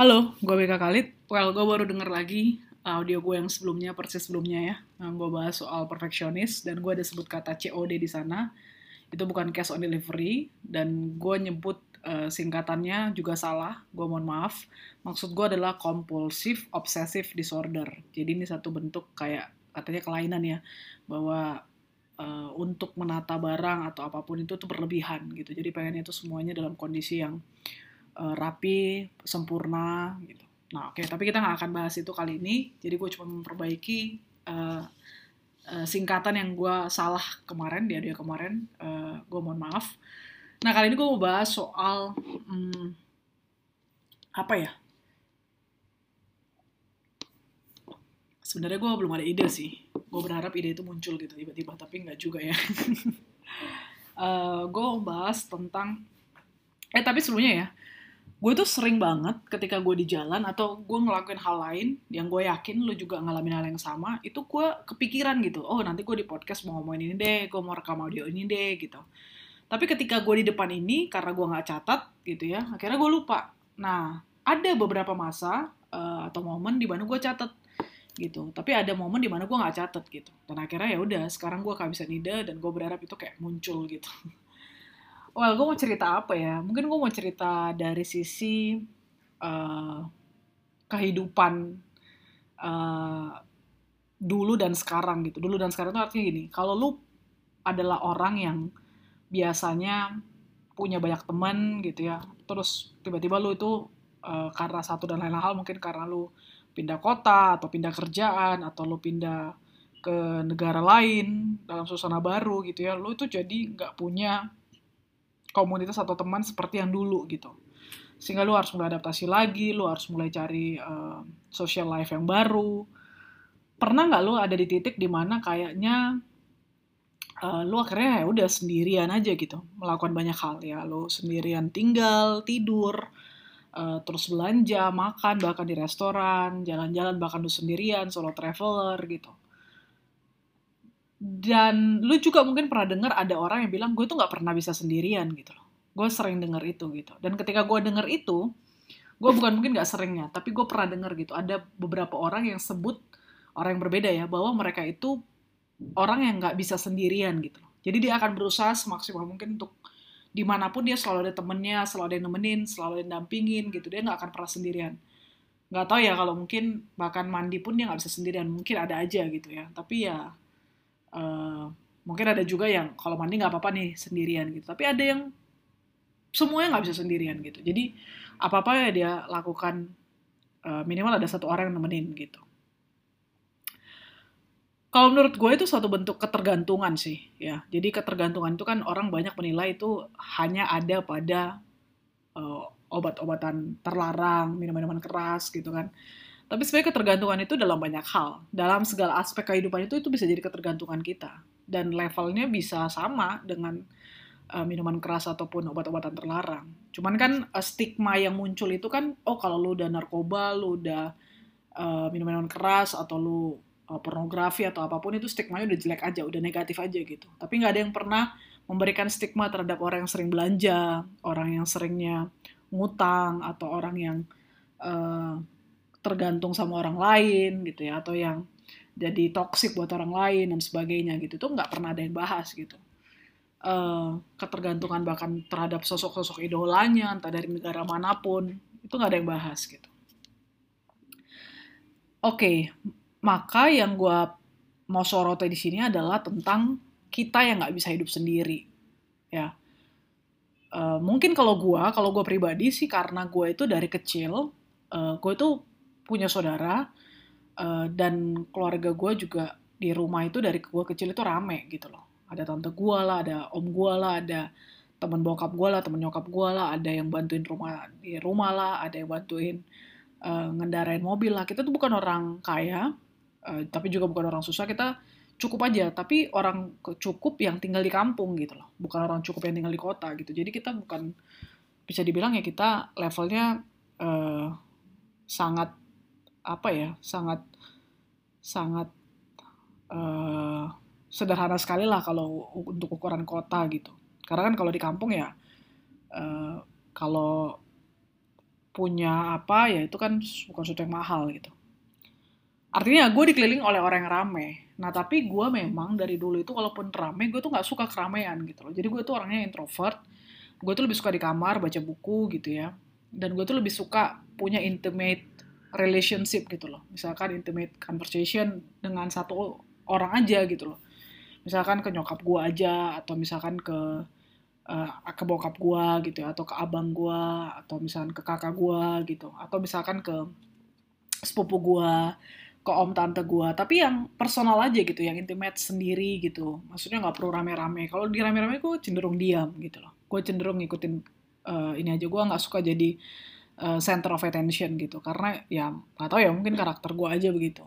Halo, gue Beka Khalid. Well, gue baru denger lagi audio gue yang sebelumnya, persis sebelumnya ya. Yang gue bahas soal perfeksionis, dan gue ada sebut kata COD di sana. Itu bukan cash on delivery, dan gue nyebut uh, singkatannya juga salah. Gue mohon maaf. Maksud gue adalah compulsive obsessive disorder. Jadi ini satu bentuk kayak katanya kelainan ya, bahwa uh, untuk menata barang atau apa pun itu tuh berlebihan gitu. Jadi pengennya itu semuanya dalam kondisi yang rapi, sempurna gitu. Nah, oke, okay. tapi kita nggak akan bahas itu kali ini. Jadi gue cuma memperbaiki uh, uh, singkatan yang gue salah kemarin di audio kemarin. Uh, gue mohon maaf. Nah, kali ini gue mau bahas soal hmm, apa ya? Sebenarnya gue belum ada ide sih. Gue berharap ide itu muncul gitu tiba-tiba, tapi nggak juga ya. uh, gue mau bahas tentang eh tapi sebelumnya ya gue tuh sering banget ketika gue di jalan atau gue ngelakuin hal lain yang gue yakin lo juga ngalamin hal yang sama itu gue kepikiran gitu. Oh nanti gue di podcast mau ngomongin ini deh gue mau rekam audio ini deh gitu. Tapi ketika gue di depan ini karena gue nggak catat gitu ya akhirnya gue lupa. Nah ada beberapa masa uh, atau momen di mana gue catat gitu. Tapi ada momen di mana gue nggak catat gitu. Dan akhirnya ya udah sekarang gue kehabisan ide dan gue berharap itu kayak muncul gitu well gue mau cerita apa ya? Mungkin gue mau cerita dari sisi uh, kehidupan uh, dulu dan sekarang gitu. Dulu dan sekarang itu artinya gini kalau lu adalah orang yang biasanya punya banyak teman gitu ya terus tiba-tiba lu itu uh, karena satu dan lain hal mungkin karena lu pindah kota atau pindah kerjaan atau lu pindah ke negara lain dalam suasana baru gitu ya lu itu jadi nggak punya komunitas atau teman seperti yang dulu gitu. Sehingga lu harus mulai adaptasi lagi lu harus mulai cari uh, social life yang baru. Pernah nggak lu ada di titik di mana kayaknya uh, lu akhirnya ya udah sendirian aja gitu melakukan banyak hal. Ya lu sendirian tinggal tidur uh, terus belanja makan bahkan di restoran jalan-jalan bahkan lu sendirian solo traveler gitu dan lu juga mungkin pernah dengar ada orang yang bilang gue tuh nggak pernah bisa sendirian gitu loh. Gue sering denger itu gitu. Dan ketika gue denger itu gue bukan mungkin nggak seringnya tapi gue pernah denger gitu. Ada beberapa orang yang sebut orang yang berbeda ya bahwa mereka itu orang yang nggak bisa sendirian gitu loh. Jadi dia akan berusaha semaksimal mungkin untuk di mana pun dia selalu ada temennya selalu ada yang nemenin selalu ada yang dampingin gitu. Dia nggak akan pernah sendirian. Nggak tahu ya kalau mungkin bahkan mandi pun dia nggak bisa sendirian. Mungkin ada aja gitu ya. Tapi ya uh, mungkin ada juga yang kalau mandi nggak apa-apa nih sendirian gitu. Tapi ada yang semuanya nggak bisa sendirian gitu. Jadi apa apa ya dia lakukan uh, minimal ada satu orang yang nemenin gitu. Kalau menurut gue itu suatu bentuk ketergantungan sih ya. Jadi ketergantungan itu kan orang banyak menilai itu hanya ada pada uh, obat-obatan terlarang minuman-minuman keras gitu kan tapi sebenarnya ketergantungan itu dalam banyak hal. Dalam segala aspek kehidupan itu itu bisa jadi ketergantungan kita. Dan levelnya bisa sama dengan uh, minuman keras ataupun obat-obatan terlarang. Cuman kan uh, stigma yang muncul itu kan, oh kalau lu udah narkoba, lu udah uh, minuman keras atau lu uh, pornografi atau apa pun itu stigmanya udah jelek aja, udah negatif aja gitu. Tapi nggak ada yang pernah memberikan stigma terhadap orang yang sering belanja, orang yang seringnya ngutang atau orang yang uh, tergantung sama orang lain gitu ya atau yang jadi toksik buat orang lain dan sebagainya gitu. Tuh nggak pernah ada yang bahas gitu. Uh, ketergantungan bahkan terhadap sosok-sosok idolanya entah dari negara mana pun itu nggak ada yang bahas gitu. Oke okay, maka yang gue mau soroti di sini adalah tentang kita yang nggak bisa hidup sendiri ya. Uh, mungkin kalau gue kalau gue pribadi sih karena gue itu dari kecil uh, gue itu punya saudara uh, dan keluarga gue juga di rumah itu dari gue kecil itu rame gitu loh. Ada tante gue lah ada om gue lah ada teman bokap gue lah teman nyokap gue lah ada yang bantuin rumah di rumah lah ada yang bantuin uh, ngendarain mobil lah. Kita tuh bukan orang kaya uh, tapi juga bukan orang susah. Kita cukup aja tapi orang cukup yang tinggal di kampung gitu loh. Bukan orang cukup yang tinggal di kota gitu. Jadi kita bukan bisa dibilang ya kita levelnya uh, sangat apa ya sangat sangat uh, sederhana sekali lah kalau untuk ukuran kota gitu. Karena kan kalau di kampung ya uh, kalau punya apa ya itu kan bukan sesuatu yang mahal gitu. Artinya gue dikeliling oleh orang yang rame. Nah tapi gue memang dari dulu itu walaupun rame gue tuh nggak suka keramaian gitu loh. Jadi gue tuh orangnya introvert. Gue tuh lebih suka di kamar baca buku gitu ya. Dan gue tuh lebih suka punya intimate relationship gitu loh. Misalkan intimate conversation dengan satu orang aja gitu loh. Misalkan ke nyokap gue aja atau misalkan ke uh, ke bokap gue gitu ya, atau ke abang gue atau misalkan ke kakak gue gitu. Atau misalkan ke sepupu gue ke om tante gue tapi yang personal aja gitu yang intimate sendiri gitu. Maksudnya nggak perlu rame-rame. Kalau di rame-rame gue cenderung diam gitu loh. Gue cenderung ngikutin uh, ini aja. Gue nggak suka jadi uh, center of attention gitu. Karena ya nggak tahu ya mungkin karakter gue aja begitu.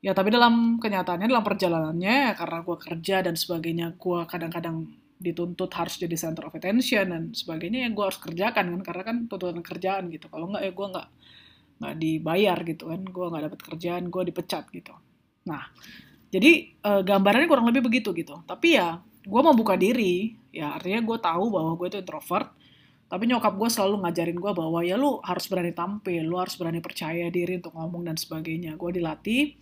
Ya tapi dalam kenyataannya dalam perjalanannya karena gue kerja dan sebagainya gue kadang-kadang dituntut harus jadi center of attention dan sebagainya yang gue harus kerjakan kan karena kan tuntutan kerjaan gitu. Kalau nggak ya gue nggak nggak dibayar gitu kan gue nggak dapat kerjaan gue dipecat gitu. Nah jadi e, gambarannya kurang lebih begitu gitu. Tapi ya gue mau buka diri. Ya artinya gue tahu bahwa gue itu introvert tapi nyokap gue selalu ngajarin gue bahwa ya lu harus berani tampil lu harus berani percaya diri untuk ngomong dan sebagainya. Gue dilatih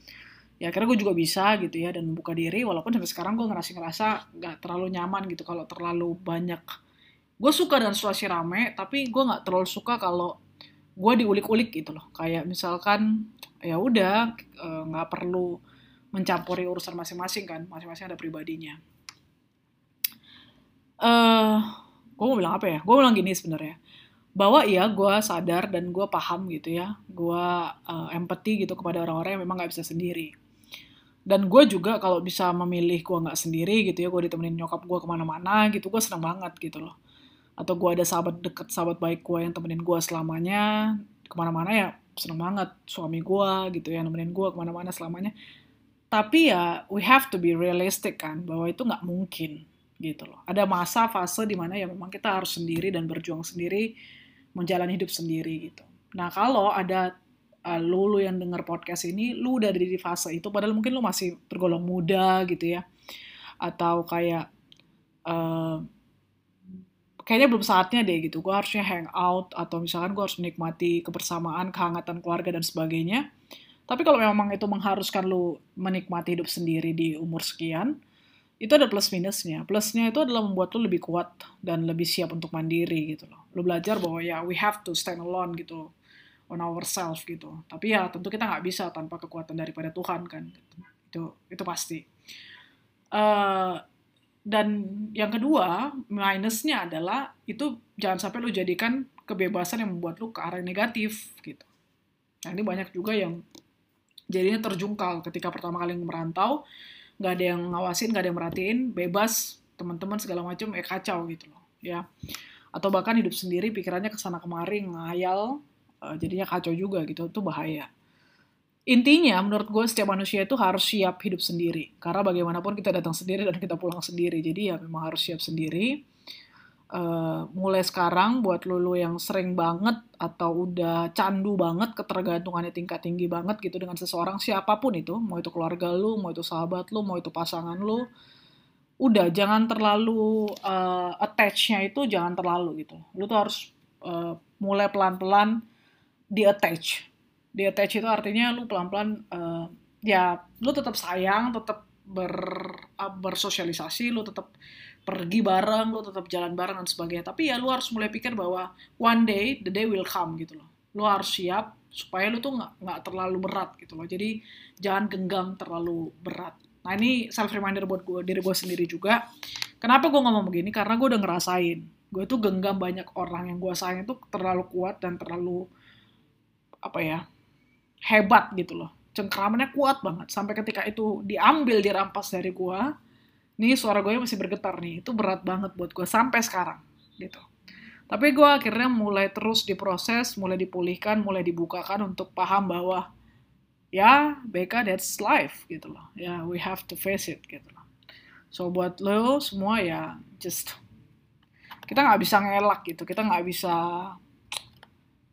ya akhirnya gue juga bisa gitu ya dan membuka diri. Walaupun sampai sekarang gue ngerasa ngerasa nggak terlalu nyaman gitu kalau terlalu banyak. Gue suka dengan situasi rame tapi gue nggak terlalu suka kalau gue diulik-ulik gitu loh. Kayak misalkan ya udah eh, nggak e, perlu mencampuri urusan masing-masing kan masing-masing ada pribadinya. Eh gue mau bilang apa ya? Gue bilang gini sebenarnya. Bahwa iya gue sadar dan gue paham gitu ya. Gue uh, empati gitu kepada orang-orang yang memang nggak bisa sendiri. Dan gue juga kalau bisa memilih gue nggak sendiri gitu ya gue ditemenin nyokap gue ke mana-mana gitu gue seneng banget gitu loh. Atau gue ada sahabat deket sahabat baik gue yang temenin gue selamanya ke mana-mana ya seneng banget. Suami gue gitu ya nemenin gue ke mana-mana selamanya. Tapi ya we have to be realistic kan bahwa itu nggak mungkin gitu loh. Ada masa fase di mana ya memang kita harus sendiri dan berjuang sendiri menjalani hidup sendiri gitu. Nah kalau ada uh, lu lu yang denger podcast ini lu udah ada di fase itu padahal mungkin lu masih tergolong muda gitu ya atau kayak uh, kayaknya belum saatnya deh gitu. Gue harusnya hang out atau misalkan gue harus menikmati kebersamaan kehangatan keluarga dan sebagainya. Tapi kalau memang itu mengharuskan lu menikmati hidup sendiri di umur sekian itu ada plus minusnya plusnya itu adalah membuat lu lebih kuat dan lebih siap untuk mandiri gitu loh lu belajar bahwa ya we have to stand alone gitu on ourselves gitu. Tapi ya tentu kita nggak bisa tanpa kekuatan daripada Tuhan kan. Itu itu pasti. Uh, dan yang kedua minusnya adalah itu jangan sampai lu jadikan kebebasan yang membuat lu ke arah negatif gitu. Nah ini banyak juga yang jadinya terjungkal ketika pertama kali merantau, nggak ada yang ngawasin, nggak ada yang merhatiin, bebas teman-teman segala macam, eh kacau gitu loh, ya. Atau bahkan hidup sendiri, pikirannya ke sana kemari, ngayal, uh, jadinya kacau juga gitu itu bahaya. Intinya menurut gue setiap manusia itu harus siap hidup sendiri. Karena bagaimanapun kita datang sendiri dan kita pulang sendiri. Jadi ya memang harus siap sendiri uh, mulai sekarang buat lulu yang sering banget atau udah candu banget ketergantungannya tingkat tinggi banget gitu dengan seseorang siapa pun itu mau itu keluarga lu mau itu sahabat lu mau itu pasangan lu udah jangan terlalu uh, attachnya itu jangan terlalu gitu. Lu tuh harus uh, mulai pelan-pelan di attach di attach itu artinya lu pelan-pelan uh, ya lu tetap sayang tetap ber uh, bersosialisasi lu tetap pergi bareng lu tetap jalan bareng dan sebagainya. Tapi ya lu harus mulai pikir bahwa one day the day will come gitu loh. Lu harus siap supaya lu tuh nggak nggak terlalu berat gitu loh. Jadi jangan genggam terlalu berat. Nah ini self reminder buat gue diri gue sendiri juga. Kenapa gue ngomong begini? Karena gue udah ngerasain. Gue tuh genggam banyak orang yang gue sayang itu terlalu kuat dan terlalu apa ya hebat gitu loh. Cengkramannya kuat banget. Sampai ketika itu diambil dirampas dari gue nih suara gue masih bergetar nih. Itu berat banget buat gue sampai sekarang gitu. Tapi gue akhirnya mulai terus diproses mulai dipulihkan mulai dibukakan untuk paham bahwa ya BK that's life gitu loh. Ya we have to face it gitu loh. So buat lo semua ya just kita nggak bisa ngelak gitu. Kita nggak bisa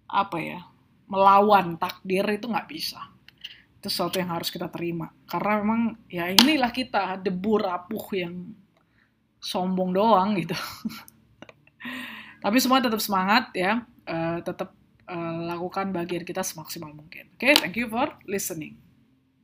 apa ya melawan takdir itu nggak bisa itu sesuatu yang harus kita terima karena memang ya inilah kita debu rapuh yang sombong doang gitu tapi semua tetap semangat ya uh, tetap uh, lakukan bagian kita semaksimal mungkin. Oke, okay, thank you for listening.